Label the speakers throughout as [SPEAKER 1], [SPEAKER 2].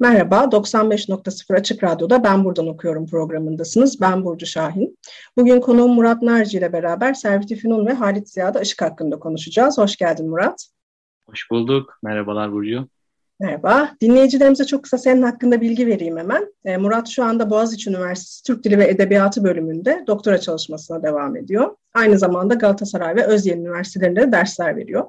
[SPEAKER 1] Merhaba, 95.0 Açık Radyo'da Ben Buradan Okuyorum programındasınız. Ben Burcu Şahin. Bugün konuğum Murat Narci ile beraber Servet Fünun ve Halit Ziya'da ışık hakkında konuşacağız. Hoş geldin Murat.
[SPEAKER 2] Hoş bulduk. Merhabalar Burcu.
[SPEAKER 1] Merhaba. Dinleyicilerimize çok kısa senin hakkında bilgi vereyim hemen. E, Murat şu anda Boğaziçi Üniversitesi Türk Dili ve Edebiyatı bölümünde doktora çalışmasına devam ediyor. Aynı zamanda Galatasaray ve Özyeğin Üniversitelerinde de dersler veriyor.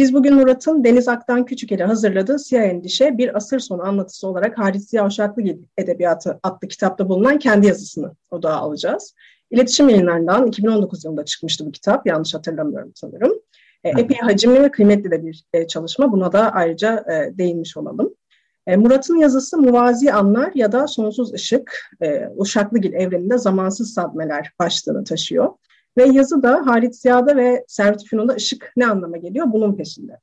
[SPEAKER 1] Biz bugün Murat'ın Deniz Aktan Küçük ile hazırladığı Siyah Endişe bir asır sonu anlatısı olarak Halit Ziya Uşaklı Edebiyatı adlı kitapta bulunan kendi yazısını odağa alacağız. İletişim yayınlarından 2019 yılında çıkmıştı bu kitap. Yanlış hatırlamıyorum sanırım. E, epey hacimli ve kıymetli de bir e, çalışma. Buna da ayrıca e, değinmiş olalım. Murat'ın yazısı Muvazi Anlar ya da Sonsuz Işık, Uşaklıgil evreninde zamansız sadmeler başlığını taşıyor. Ve yazı da Halit Ziya'da ve Servet Fünun'da ışık ne anlama geliyor bunun peşinde.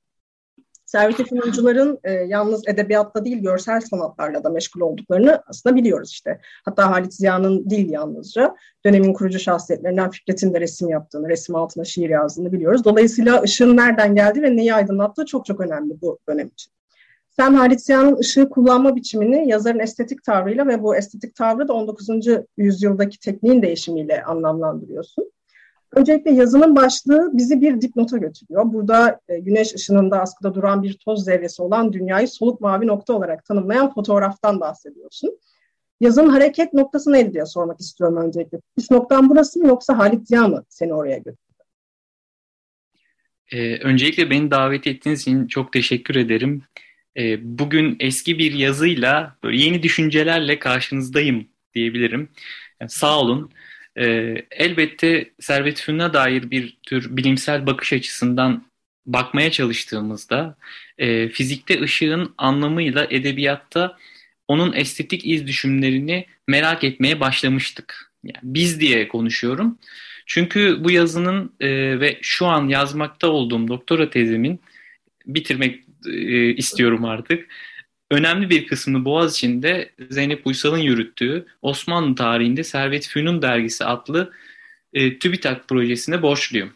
[SPEAKER 1] Servet Fünuncuların e, yalnız edebiyatta değil görsel sanatlarla da meşgul olduklarını aslında biliyoruz işte. Hatta Halit Ziya'nın değil yalnızca dönemin kurucu şahsiyetlerinden Fikret'in de resim yaptığını, resim altına şiir yazdığını biliyoruz. Dolayısıyla ışığın nereden geldiği ve neyi aydınlattığı çok çok önemli bu dönem için. Sen Halit Ziya'nın ışığı kullanma biçimini yazarın estetik tavrıyla ve bu estetik tavrı da 19. yüzyıldaki tekniğin değişimiyle anlamlandırıyorsun. Öncelikle yazının başlığı bizi bir dipnota götürüyor. Burada e, güneş ışınında askıda duran bir toz zerresi olan dünyayı soluk mavi nokta olarak tanımlayan fotoğraftan bahsediyorsun. Yazın hareket noktası neydi diye sormak istiyorum öncelikle. Üst noktan burası mı yoksa Halit Ziya mı seni oraya götürdü?
[SPEAKER 2] Ee, öncelikle beni davet ettiğiniz için çok teşekkür ederim. Ee, bugün eski bir yazıyla böyle yeni düşüncelerle karşınızdayım diyebilirim. Yani sağ olun. E, elbette Servet Fünun'a dair bir tür bilimsel bakış açısından bakmaya çalıştığımızda e, fizikte ışığın anlamıyla edebiyatta onun estetik iz düşümlerini merak etmeye başlamıştık. Yani biz diye konuşuyorum. Çünkü bu yazının e, ve şu an yazmakta olduğum doktora tezimin bitirmek e, istiyorum artık önemli bir kısmını Boğaziçi'nde Zeynep Uysal'ın yürüttüğü Osmanlı tarihinde Servet Fünun dergisi adlı e, TÜBİTAK projesine borçluyum.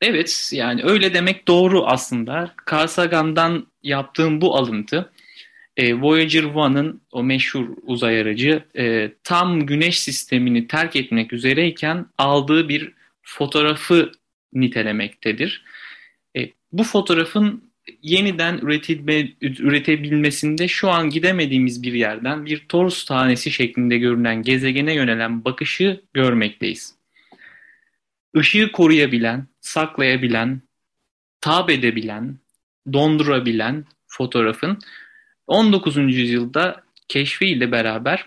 [SPEAKER 2] Evet yani öyle demek doğru aslında. Carl Sagan'dan yaptığım bu alıntı e, Voyager 1'ın o meşhur uzay aracı e, tam güneş sistemini terk etmek üzereyken aldığı bir fotoğrafı nitelemektedir. E, bu fotoğrafın yeniden üretilme, üretebilmesinde şu an gidemediğimiz bir yerden bir torus tanesi şeklinde görünen gezegene yönelen bakışı görmekteyiz. Işığı koruyabilen, saklayabilen, tab edebilen, dondurabilen fotoğrafın 19. yüzyılda keşfiyle beraber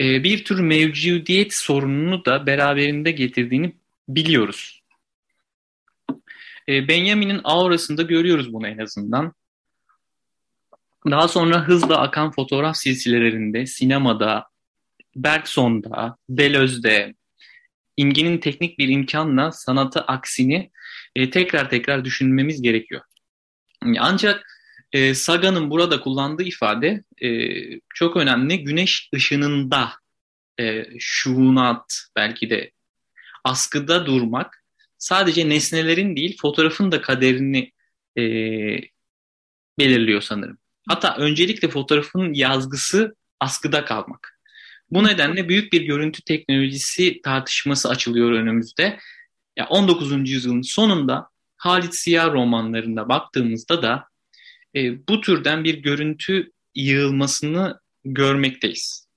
[SPEAKER 2] e, bir tür mevcudiyet sorununu da beraberinde getirdiğini biliyoruz. E, Benjamin'in aurasında görüyoruz bunu en azından. Daha sonra hızla akan fotoğraf silsilelerinde, sinemada, Bergson'da, Deleuze'de, imgenin teknik bir imkanla sanatı aksini e, tekrar tekrar düşünmemiz gerekiyor. Ancak e, Sagan'ın burada kullandığı ifade e, çok önemli. Güneş ışınında e, şuunat belki de askıda durmak sadece nesnelerin değil fotoğrafın da kaderini e, belirliyor sanırım. Hatta öncelikle fotoğrafın yazgısı askıda kalmak. Bu nedenle büyük bir görüntü teknolojisi tartışması açılıyor önümüzde. Ya 19. yüzyılın sonunda Halit Ziya romanlarında baktığımızda da e, bu türden bir görüntü yığılmasını görmekteyiz.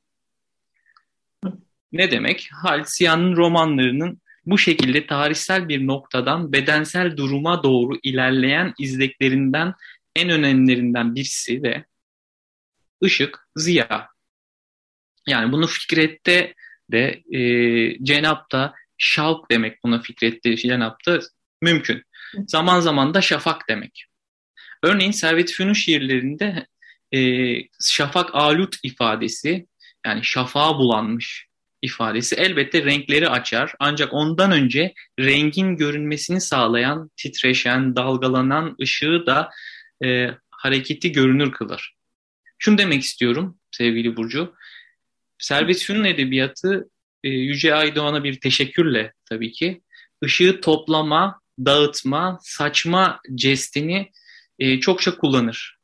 [SPEAKER 2] Ne demek? Halit Ziya'nın romanlarının bu şekilde tarihsel bir noktadan bedensel duruma doğru ilerleyen izleklerinden en önemlilerinden birisi de ışık, ziya. Yani bunu Fikret'te de e, Cenap'ta şalk demek buna Fikret'te yaptı mümkün. Zaman zaman da şafak demek. Örneğin Servet Fünun şiirlerinde e, şafak alut ifadesi yani şafağa bulanmış ifadesi elbette renkleri açar. Ancak ondan önce rengin görünmesini sağlayan, titreşen, dalgalanan ışığı da e, hareketi görünür kılar. Şunu demek istiyorum sevgili Burcu. Servet Fünun edebiyatı e, Yüce Aydoğan'a bir teşekkürle tabii ki ışığı toplama, dağıtma, saçma jestini e, çokça kullanır.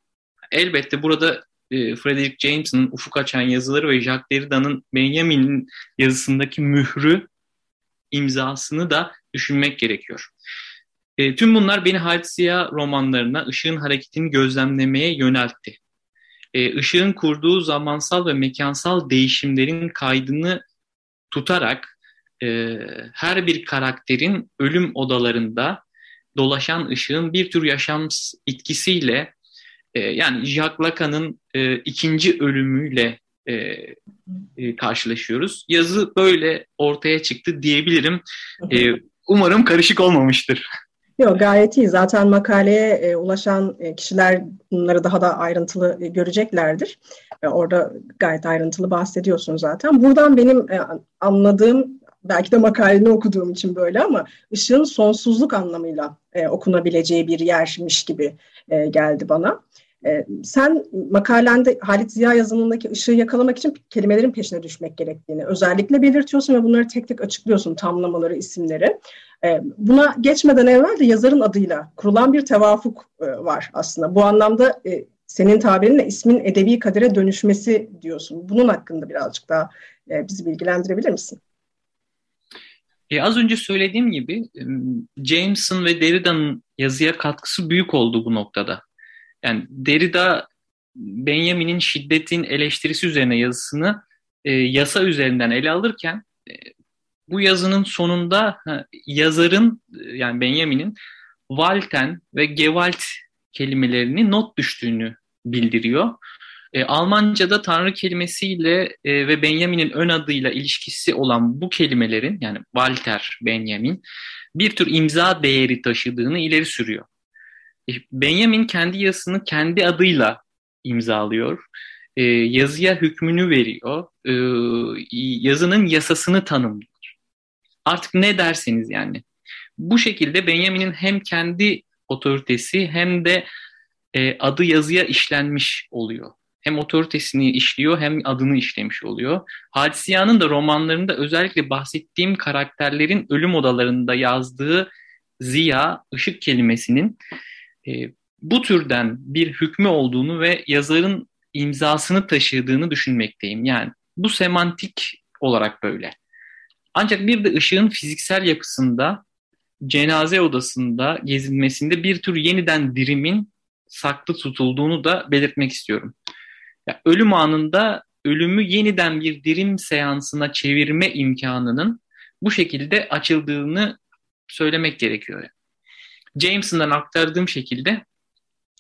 [SPEAKER 2] Elbette burada e, Frederick James'in ufuk açan yazıları ve Jacques Derrida'nın Benjamin'in yazısındaki mührü imzasını da düşünmek gerekiyor. E, tüm bunlar beni Halit romanlarına ışığın hareketini gözlemlemeye yöneltti. E, ışığın kurduğu zamansal ve mekansal değişimlerin kaydını tutarak e, her bir karakterin ölüm odalarında dolaşan ışığın bir tür yaşam etkisiyle e, yani Jacques Lacan'ın e, ikinci ölümüyle e, e, karşılaşıyoruz. Yazı böyle ortaya çıktı diyebilirim. E, umarım karışık olmamıştır.
[SPEAKER 1] Yok gayet iyi. Zaten makaleye e, ulaşan e, kişiler bunları daha da ayrıntılı e, göreceklerdir. E, orada gayet ayrıntılı bahsediyorsun zaten. Buradan benim e, anladığım belki de makaleni okuduğum için böyle ama ışığın sonsuzluk anlamıyla e, okunabileceği bir yermiş gibi e, geldi bana. E, sen makalende Halit Ziya yazımındaki ışığı yakalamak için kelimelerin peşine düşmek gerektiğini özellikle belirtiyorsun ve bunları tek tek açıklıyorsun tamlamaları, isimleri. E, buna geçmeden evvel de yazarın adıyla kurulan bir tevafuk e, var aslında. Bu anlamda e, senin tabirinle ismin edebi kadere dönüşmesi diyorsun. Bunun hakkında birazcık daha e, bizi bilgilendirebilir misin?
[SPEAKER 2] E, az önce söylediğim gibi Jameson ve Derrida'nın yazıya katkısı büyük oldu bu noktada. Yani Derrida Benjamin'in şiddetin eleştirisi üzerine yazısını e, yasa üzerinden ele alırken e, bu yazının sonunda ha, yazarın yani Benjamin'in Walten ve Gewalt kelimelerini not düştüğünü bildiriyor. E, Almanca'da Tanrı kelimesiyle e, ve Benjamin'in ön adıyla ilişkisi olan bu kelimelerin yani Walter Benjamin bir tür imza değeri taşıdığını ileri sürüyor. Benjamin kendi yazısını kendi adıyla imzalıyor. E, yazıya hükmünü veriyor. E, yazının yasasını tanımlıyor. Artık ne derseniz yani. Bu şekilde Benjamin'in hem kendi otoritesi hem de e, adı yazıya işlenmiş oluyor hem otoritesini işliyor hem adını işlemiş oluyor. Hadisiya'nın da romanlarında özellikle bahsettiğim karakterlerin ölüm odalarında yazdığı ziya, ışık kelimesinin bu türden bir hükmü olduğunu ve yazarın imzasını taşıdığını düşünmekteyim. Yani bu semantik olarak böyle. Ancak bir de ışığın fiziksel yapısında cenaze odasında gezinmesinde bir tür yeniden dirimin saklı tutulduğunu da belirtmek istiyorum. Ya, ölüm anında ölümü yeniden bir dirim seansına çevirme imkanının bu şekilde açıldığını söylemek gerekiyor. Jameson'dan aktardığım şekilde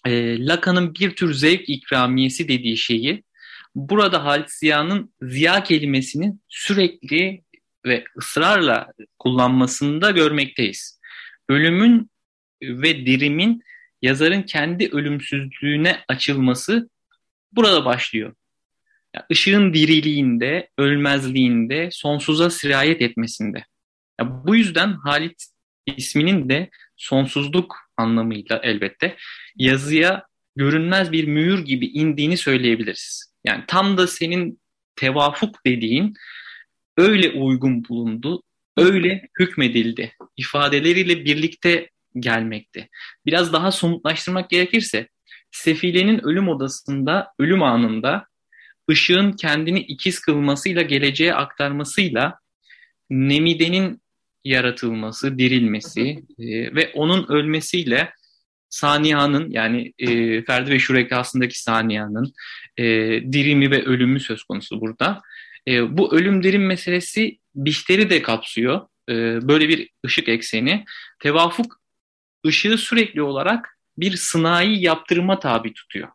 [SPEAKER 2] e, Lacan'ın bir tür zevk ikramiyesi dediği şeyi burada Halit Ziya'nın ziya kelimesini sürekli ve ısrarla kullanmasında görmekteyiz. Ölümün ve dirimin yazarın kendi ölümsüzlüğüne açılması burada başlıyor. Yani ışığın diriliğinde, ölmezliğinde, sonsuza sirayet etmesinde. Yani bu yüzden Halit isminin de sonsuzluk anlamıyla elbette yazıya görünmez bir mühür gibi indiğini söyleyebiliriz. Yani tam da senin tevafuk dediğin öyle uygun bulundu, öyle hükmedildi. ifadeleriyle birlikte gelmekte. Biraz daha somutlaştırmak gerekirse Sefile'nin ölüm odasında, ölüm anında ışığın kendini ikiz kılmasıyla, geleceğe aktarmasıyla Nemide'nin yaratılması, dirilmesi e, ve onun ölmesiyle Saniya'nın yani e, Ferdi ve Şurekasındaki Saniya'nın e, dirimi ve ölümü söz konusu burada. E, bu ölüm dirim meselesi Bihter'i de kapsıyor. E, böyle bir ışık ekseni. Tevafuk ışığı sürekli olarak bir sınai yaptırıma tabi tutuyor.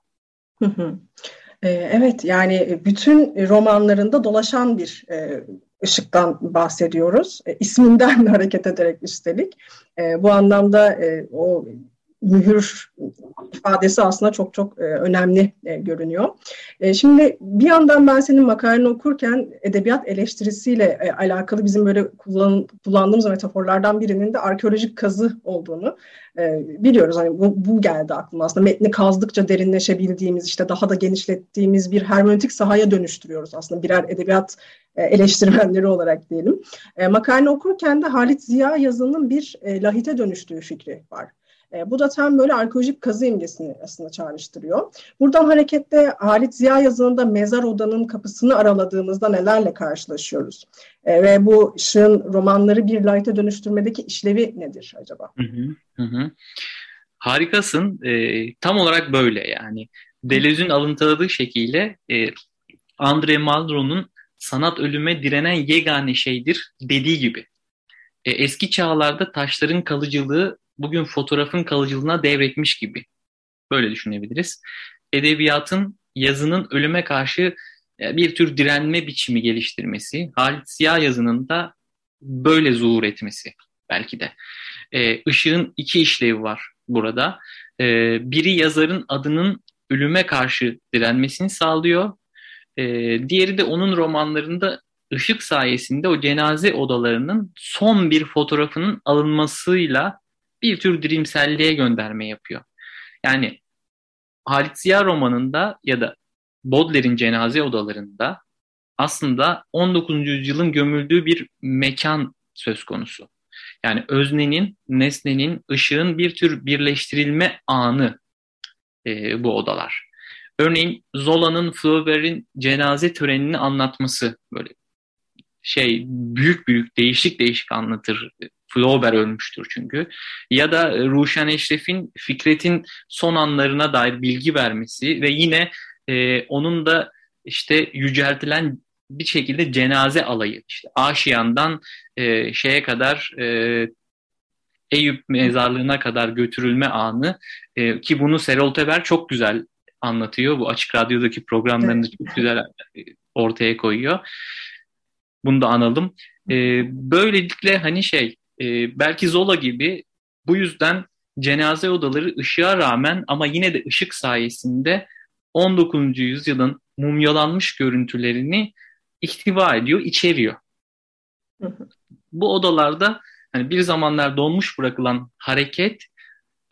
[SPEAKER 1] Ee, evet yani bütün romanlarında dolaşan bir e, ışıktan bahsediyoruz. E, isminden hareket ederek üstelik. E, bu anlamda e, o mühür ifadesi aslında çok çok e, önemli e, görünüyor. E, şimdi bir yandan ben senin makaleni okurken edebiyat eleştirisiyle e, alakalı bizim böyle kullan, kullandığımız metaforlardan birinin de arkeolojik kazı olduğunu e, biliyoruz. Hani bu, bu geldi aklıma aslında. Metni kazdıkça derinleşebildiğimiz, işte daha da genişlettiğimiz bir hermeneutik sahaya dönüştürüyoruz aslında birer edebiyat eleştirmenleri olarak diyelim. E, makaleni okurken de Halit Ziya yazının bir e, lahite dönüştüğü fikri var. E, bu da tam böyle arkeolojik kazı imgesini aslında çağrıştırıyor. Buradan hareketle Halit Ziya yazınında mezar odanın kapısını araladığımızda nelerle karşılaşıyoruz? E, ve bu Işık'ın romanları bir layta dönüştürmedeki işlevi nedir acaba? Hı hı, hı.
[SPEAKER 2] Harikasın. E, tam olarak böyle yani. Deleuze'ün alıntıladığı şekilde e, André Malraux'un sanat ölüme direnen yegane şeydir dediği gibi. E, eski çağlarda taşların kalıcılığı bugün fotoğrafın kalıcılığına devretmiş gibi. Böyle düşünebiliriz. Edebiyatın yazının ölüme karşı e, bir tür direnme biçimi geliştirmesi, Halit Siyah yazının da böyle zuhur etmesi belki de. E, ışığın iki işlevi var burada. E, biri yazarın adının ölüme karşı direnmesini sağlıyor. E, diğeri de onun romanlarında ışık sayesinde o cenaze odalarının son bir fotoğrafının alınmasıyla bir tür dirimselliğe gönderme yapıyor. Yani Halit Ziya romanında ya da Baudelaire'in cenaze odalarında aslında 19. yüzyılın gömüldüğü bir mekan söz konusu. Yani öznenin, nesnenin, ışığın bir tür birleştirilme anı e, bu odalar. Örneğin Zola'nın Flaubert'in cenaze törenini anlatması böyle şey büyük büyük değişik değişik anlatır Flaubert ölmüştür çünkü. Ya da e, Ruşen Eşref'in Fikret'in son anlarına dair bilgi vermesi ve yine e, onun da işte yüceltilen bir şekilde cenaze alayı. işte Aşiyan'dan e, şeye kadar e, Eyüp mezarlığına kadar götürülme anı e, ki bunu Serol Teber çok güzel anlatıyor. Bu Açık Radyo'daki programlarında çok güzel e, ortaya koyuyor. Bunu da analım. E, böylelikle hani şey e, belki Zola gibi bu yüzden cenaze odaları ışığa rağmen ama yine de ışık sayesinde 19. yüzyılın mumyalanmış görüntülerini ihtiva ediyor, içeriyor. Bu odalarda hani bir zamanlar donmuş bırakılan hareket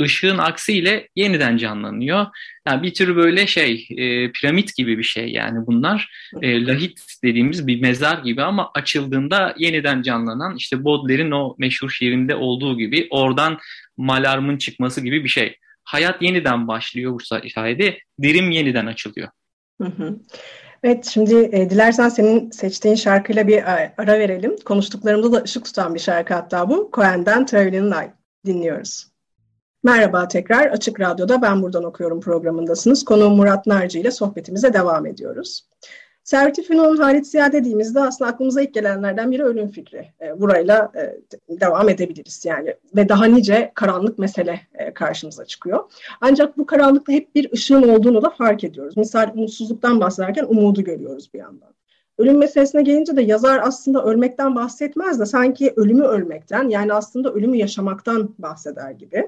[SPEAKER 2] ışığın aksiyle yeniden canlanıyor. Yani bir tür böyle şey e, piramit gibi bir şey yani bunlar e, lahit dediğimiz bir mezar gibi ama açıldığında yeniden canlanan işte Baudelaire'in o meşhur şiirinde olduğu gibi oradan malarmın çıkması gibi bir şey. Hayat yeniden başlıyor bu sayede dirim yeniden açılıyor.
[SPEAKER 1] Evet şimdi e, dilersen senin seçtiğin şarkıyla bir ara verelim. Konuştuklarımda da ışık tutan bir şarkı hatta bu. Cohen'den Traveling Light dinliyoruz. Merhaba tekrar Açık Radyo'da Ben Buradan Okuyorum programındasınız. Konuğum Murat Narcı ile sohbetimize devam ediyoruz. Servet Fünun'un Halit Ziya dediğimizde aslında aklımıza ilk gelenlerden biri ölüm fikri. E, burayla e, devam edebiliriz yani ve daha nice karanlık mesele e, karşımıza çıkıyor. Ancak bu karanlıkta hep bir ışığın olduğunu da fark ediyoruz. Misal umutsuzluktan bahsederken umudu görüyoruz bir yandan. Ölüm meselesine gelince de yazar aslında ölmekten bahsetmez de sanki ölümü ölmekten yani aslında ölümü yaşamaktan bahseder gibi.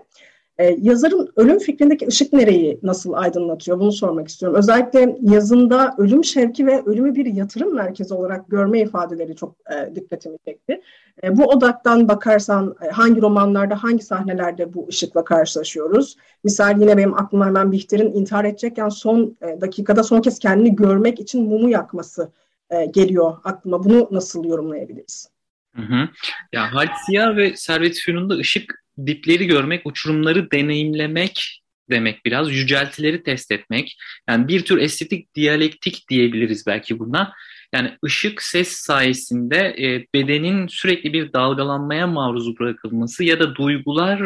[SPEAKER 1] Ee, yazarın ölüm fikrindeki ışık nereyi nasıl aydınlatıyor bunu sormak istiyorum. Özellikle yazında ölüm şevki ve ölümü bir yatırım merkezi olarak görme ifadeleri çok e, dikkatimi çekti. E, bu odaktan bakarsan e, hangi romanlarda, hangi sahnelerde bu ışıkla karşılaşıyoruz? Misal yine benim aklıma hemen Bihter'in intihar edecekken son e, dakikada son kez kendini görmek için mumu yakması e, geliyor aklıma. Bunu nasıl yorumlayabiliriz?
[SPEAKER 2] Hı hı. Ya Halit Ziya ve Servet Fünun'da ışık dipleri görmek, uçurumları deneyimlemek demek biraz. Yüceltileri test etmek. Yani bir tür estetik diyalektik diyebiliriz belki buna. Yani ışık ses sayesinde e, bedenin sürekli bir dalgalanmaya maruz bırakılması ya da duygular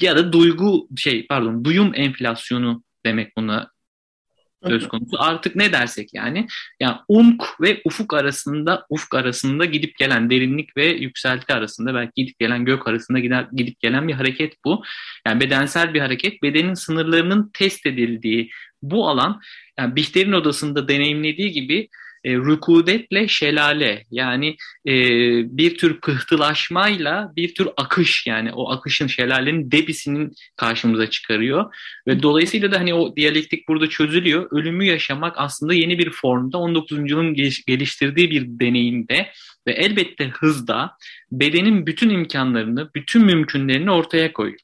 [SPEAKER 2] ya da duygu şey pardon duyum enflasyonu demek buna söz konusu. Artık ne dersek yani. Yani umk ve ufuk arasında ufuk arasında gidip gelen derinlik ve yükselti arasında belki gidip gelen gök arasında gider, gidip gelen bir hareket bu. Yani bedensel bir hareket. Bedenin sınırlarının test edildiği bu alan yani Bihter'in odasında deneyimlediği gibi e, rükudetle şelale yani e, bir tür pıhtılaşmayla bir tür akış yani o akışın şelalenin debisinin karşımıza çıkarıyor ve dolayısıyla da hani o diyalektik burada çözülüyor. Ölümü yaşamak aslında yeni bir formda 19. yılın geliştirdiği bir deneyimde ve elbette hızda bedenin bütün imkanlarını, bütün mümkünlerini ortaya koyuyor.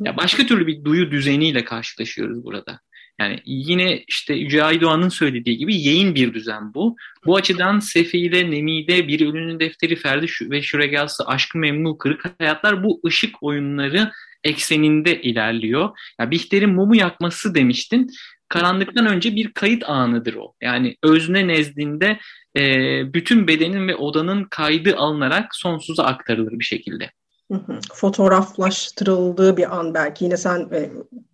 [SPEAKER 2] Ya başka türlü bir duyu düzeniyle karşılaşıyoruz burada. Yani yine işte Yüce Aydoğan'ın söylediği gibi yayın bir düzen bu. Bu açıdan Sefile, Nemide, Bir Ölünün Defteri, Ferdi ve Şüregası, Aşkı Memnu, Kırık Hayatlar bu ışık oyunları ekseninde ilerliyor. Ya Bihter'in mumu yakması demiştin. Karanlıktan önce bir kayıt anıdır o. Yani özne nezdinde e, bütün bedenin ve odanın kaydı alınarak sonsuza aktarılır bir şekilde.
[SPEAKER 1] Fotoğraflaştırıldığı bir an belki. Yine sen e,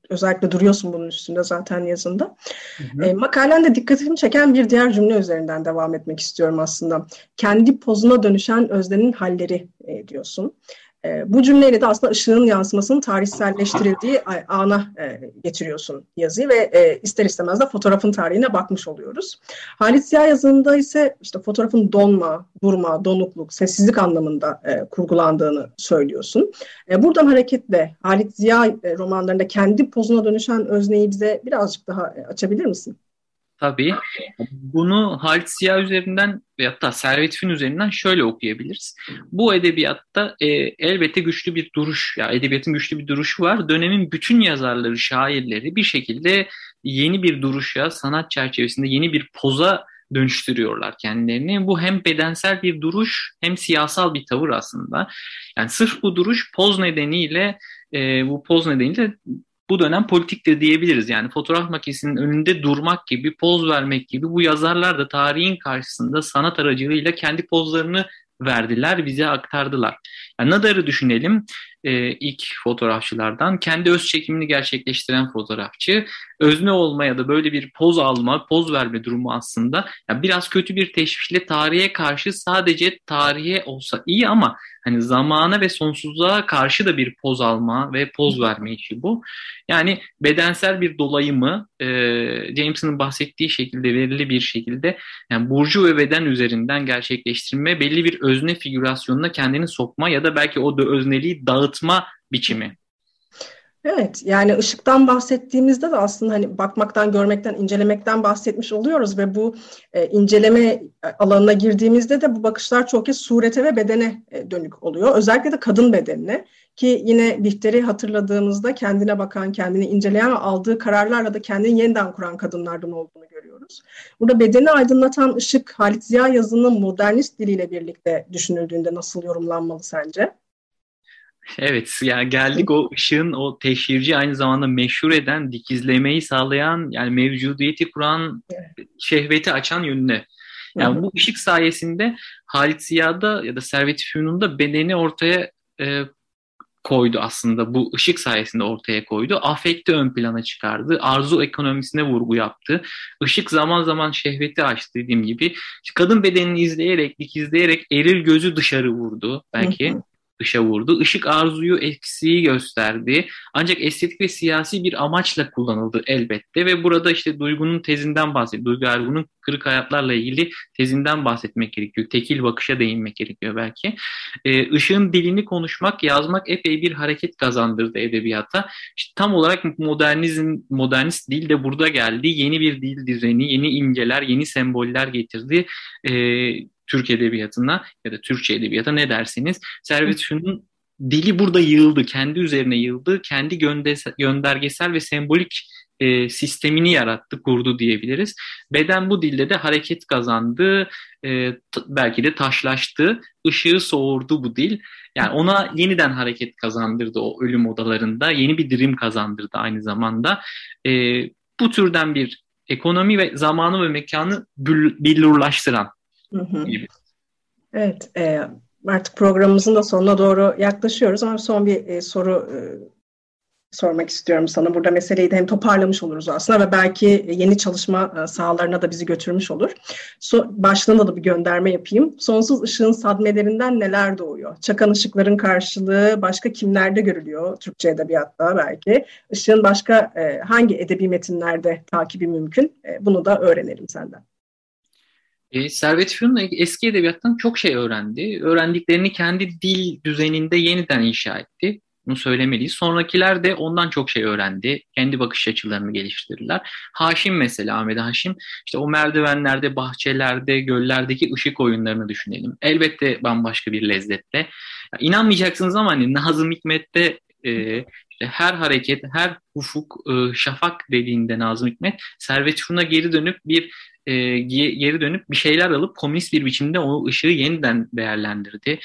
[SPEAKER 1] özellikle duruyorsun bunun üstünde zaten yazında. Hı hı. E, makalende dikkatimi çeken bir diğer cümle üzerinden devam etmek istiyorum aslında. Kendi pozuna dönüşen öznenin halleri e, diyorsun. E, bu cümleyle de aslında ışığın yansımasının tarihselleştirildiği ana e, getiriyorsun yazıyı ve e, ister istemez de fotoğrafın tarihine bakmış oluyoruz. Halit Ziya yazında ise işte fotoğrafın donma, durma, donukluk, sessizlik anlamında e, kurgulandığını söylüyorsun. E, buradan hareketle Halit Ziya e, romanlarında kendi pozuna dönüşen özneyi bize birazcık daha e, açabilir misin?
[SPEAKER 2] Tabii. Bunu Halit Ziya üzerinden ve hatta Servet Fin üzerinden şöyle okuyabiliriz. Bu edebiyatta e, elbette güçlü bir duruş, ya edebiyatın güçlü bir duruşu var. Dönemin bütün yazarları, şairleri bir şekilde yeni bir duruşa, sanat çerçevesinde yeni bir poza dönüştürüyorlar kendilerini. Bu hem bedensel bir duruş hem siyasal bir tavır aslında. Yani sırf bu duruş poz nedeniyle e, bu poz nedeniyle bu dönem politiktir diyebiliriz. Yani fotoğraf makinesinin önünde durmak gibi, poz vermek gibi bu yazarlar da tarihin karşısında sanat aracılığıyla kendi pozlarını verdiler, bize aktardılar. Nadar'ı düşünelim e, ilk fotoğrafçılardan. Kendi öz çekimini gerçekleştiren fotoğrafçı. Özne olma ya da böyle bir poz alma, poz verme durumu aslında biraz kötü bir teşvikle tarihe karşı sadece tarihe olsa iyi ama hani zamana ve sonsuzluğa karşı da bir poz alma ve poz verme işi bu. Yani bedensel bir dolayımı e, bahsettiği şekilde verili bir şekilde yani burcu ve beden üzerinden gerçekleştirme belli bir özne figürasyonuna kendini sokma ya da belki o da özneliği dağıtma biçimi.
[SPEAKER 1] Evet yani ışıktan bahsettiğimizde de aslında hani bakmaktan, görmekten, incelemekten bahsetmiş oluyoruz ve bu e, inceleme alanına girdiğimizde de bu bakışlar çok kez surete ve bedene e, dönük oluyor. Özellikle de kadın bedenine ki yine Bihter'i hatırladığımızda kendine bakan, kendini inceleyen ve aldığı kararlarla da kendini yeniden kuran kadınlardan olduğunu görüyoruz. Burada bedeni aydınlatan ışık Halit Ziya yazının modernist diliyle birlikte düşünüldüğünde nasıl yorumlanmalı sence?
[SPEAKER 2] Evet yani geldik o ışığın o teşhirci aynı zamanda meşhur eden, dikizlemeyi sağlayan yani mevcudiyeti kuran, şehveti açan yönüne. Yani Hı-hı. bu ışık sayesinde Halit Ziya'da ya da Servet Fünun'da bedeni ortaya e, koydu aslında. Bu ışık sayesinde ortaya koydu. Afekti ön plana çıkardı. Arzu ekonomisine vurgu yaptı. Işık zaman zaman şehveti açtı dediğim gibi. Kadın bedenini izleyerek, dikizleyerek eril gözü dışarı vurdu belki. Hı hı dışa vurdu. Işık arzuyu eksiği gösterdi. Ancak estetik ve siyasi bir amaçla kullanıldı elbette ve burada işte Duygu'nun tezinden bahsediyor. Duygu Ergun'un kırık hayatlarla ilgili tezinden bahsetmek gerekiyor. Tekil bakışa değinmek gerekiyor belki. Ee, ışığın dilini konuşmak, yazmak epey bir hareket kazandırdı edebiyata. İşte tam olarak modernizm, modernist dil de burada geldi. Yeni bir dil düzeni, yeni imgeler, yeni semboller getirdi. Ee, Türk Edebiyatı'na ya da Türkçe Edebiyata ne dersiniz? Servet Fünun'un dili burada yığıldı, kendi üzerine yığıldı, kendi göndergesel ve sembolik e, sistemini yarattı, kurdu diyebiliriz. Beden bu dilde de hareket kazandı, e, belki de taşlaştı, ışığı soğurdu bu dil. Yani ona yeniden hareket kazandırdı o ölüm odalarında, yeni bir dirim kazandırdı aynı zamanda. E, bu türden bir ekonomi ve zamanı ve mekanı billurlaştıran Hı hı.
[SPEAKER 1] Evet, e, artık programımızın da sonuna doğru yaklaşıyoruz ama son bir e, soru e, sormak istiyorum sana. Burada meseleyi de hem toparlamış oluruz aslında ve belki yeni çalışma e, sahalarına da bizi götürmüş olur. So, başlığına da bir gönderme yapayım. Sonsuz ışığın sadmelerinden neler doğuyor? Çakan ışıkların karşılığı başka kimlerde görülüyor? Türkçe edebiyatta belki. Işığın başka e, hangi edebi metinlerde takibi mümkün? E, bunu da öğrenelim senden.
[SPEAKER 2] E, Servet Fünun eski edebiyattan çok şey öğrendi. Öğrendiklerini kendi dil düzeninde yeniden inşa etti. Bunu söylemeliyiz. Sonrakiler de ondan çok şey öğrendi. Kendi bakış açılarını geliştirdiler. Haşim mesela Ahmet Haşim işte o merdivenlerde, bahçelerde, göllerdeki ışık oyunlarını düşünelim. Elbette bambaşka bir lezzetle. Ya, inanmayacaksınız ama hani Nazım Hikmet'te e, işte her hareket, her ufuk, e, şafak dediğinde Nazım Hikmet Servet Fünun'a geri dönüp bir e, geri dönüp bir şeyler alıp komünist bir biçimde o ışığı yeniden değerlendirdi.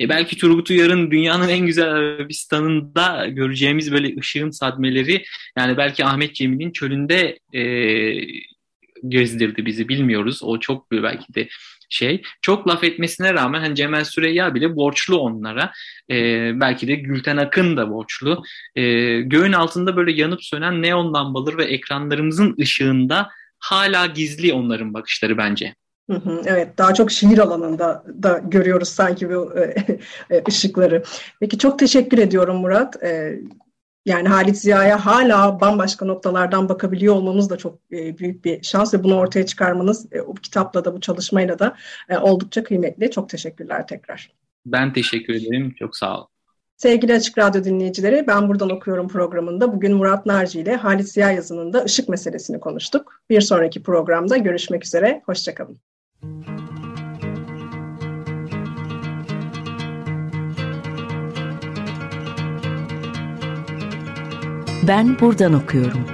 [SPEAKER 2] E, belki Turgut Uyar'ın dünyanın en güzel Arabistan'ında göreceğimiz böyle ışığın sadmeleri yani belki Ahmet Cemil'in çölünde e, gezdirdi bizi bilmiyoruz. O çok belki de şey. Çok laf etmesine rağmen hani Cemal Süreyya bile borçlu onlara. E, belki de Gülten Akın da borçlu. E, göğün altında böyle yanıp sönen neon lambaları ve ekranlarımızın ışığında hala gizli onların bakışları bence.
[SPEAKER 1] Evet, daha çok şiir alanında da görüyoruz sanki bu e, e, ışıkları. Peki çok teşekkür ediyorum Murat. E, yani Halit Ziya'ya hala bambaşka noktalardan bakabiliyor olmamız da çok büyük bir şans ve bunu ortaya çıkarmanız o kitapla da bu çalışmayla da oldukça kıymetli. Çok teşekkürler tekrar.
[SPEAKER 2] Ben teşekkür ederim. Çok sağ olun.
[SPEAKER 1] Sevgili Açık Radyo dinleyicileri, ben buradan okuyorum programında. Bugün Murat Narci ile Halit Ziya yazınında ışık meselesini konuştuk. Bir sonraki programda görüşmek üzere, hoşçakalın.
[SPEAKER 3] Ben buradan okuyorum.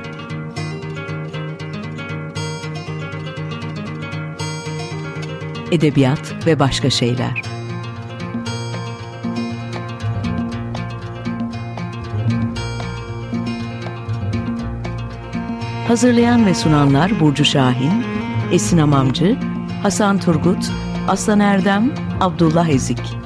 [SPEAKER 3] Edebiyat ve başka şeyler. Hazırlayan ve sunanlar Burcu Şahin, Esin Amamcı, Hasan Turgut, Aslan Erdem, Abdullah Ezik.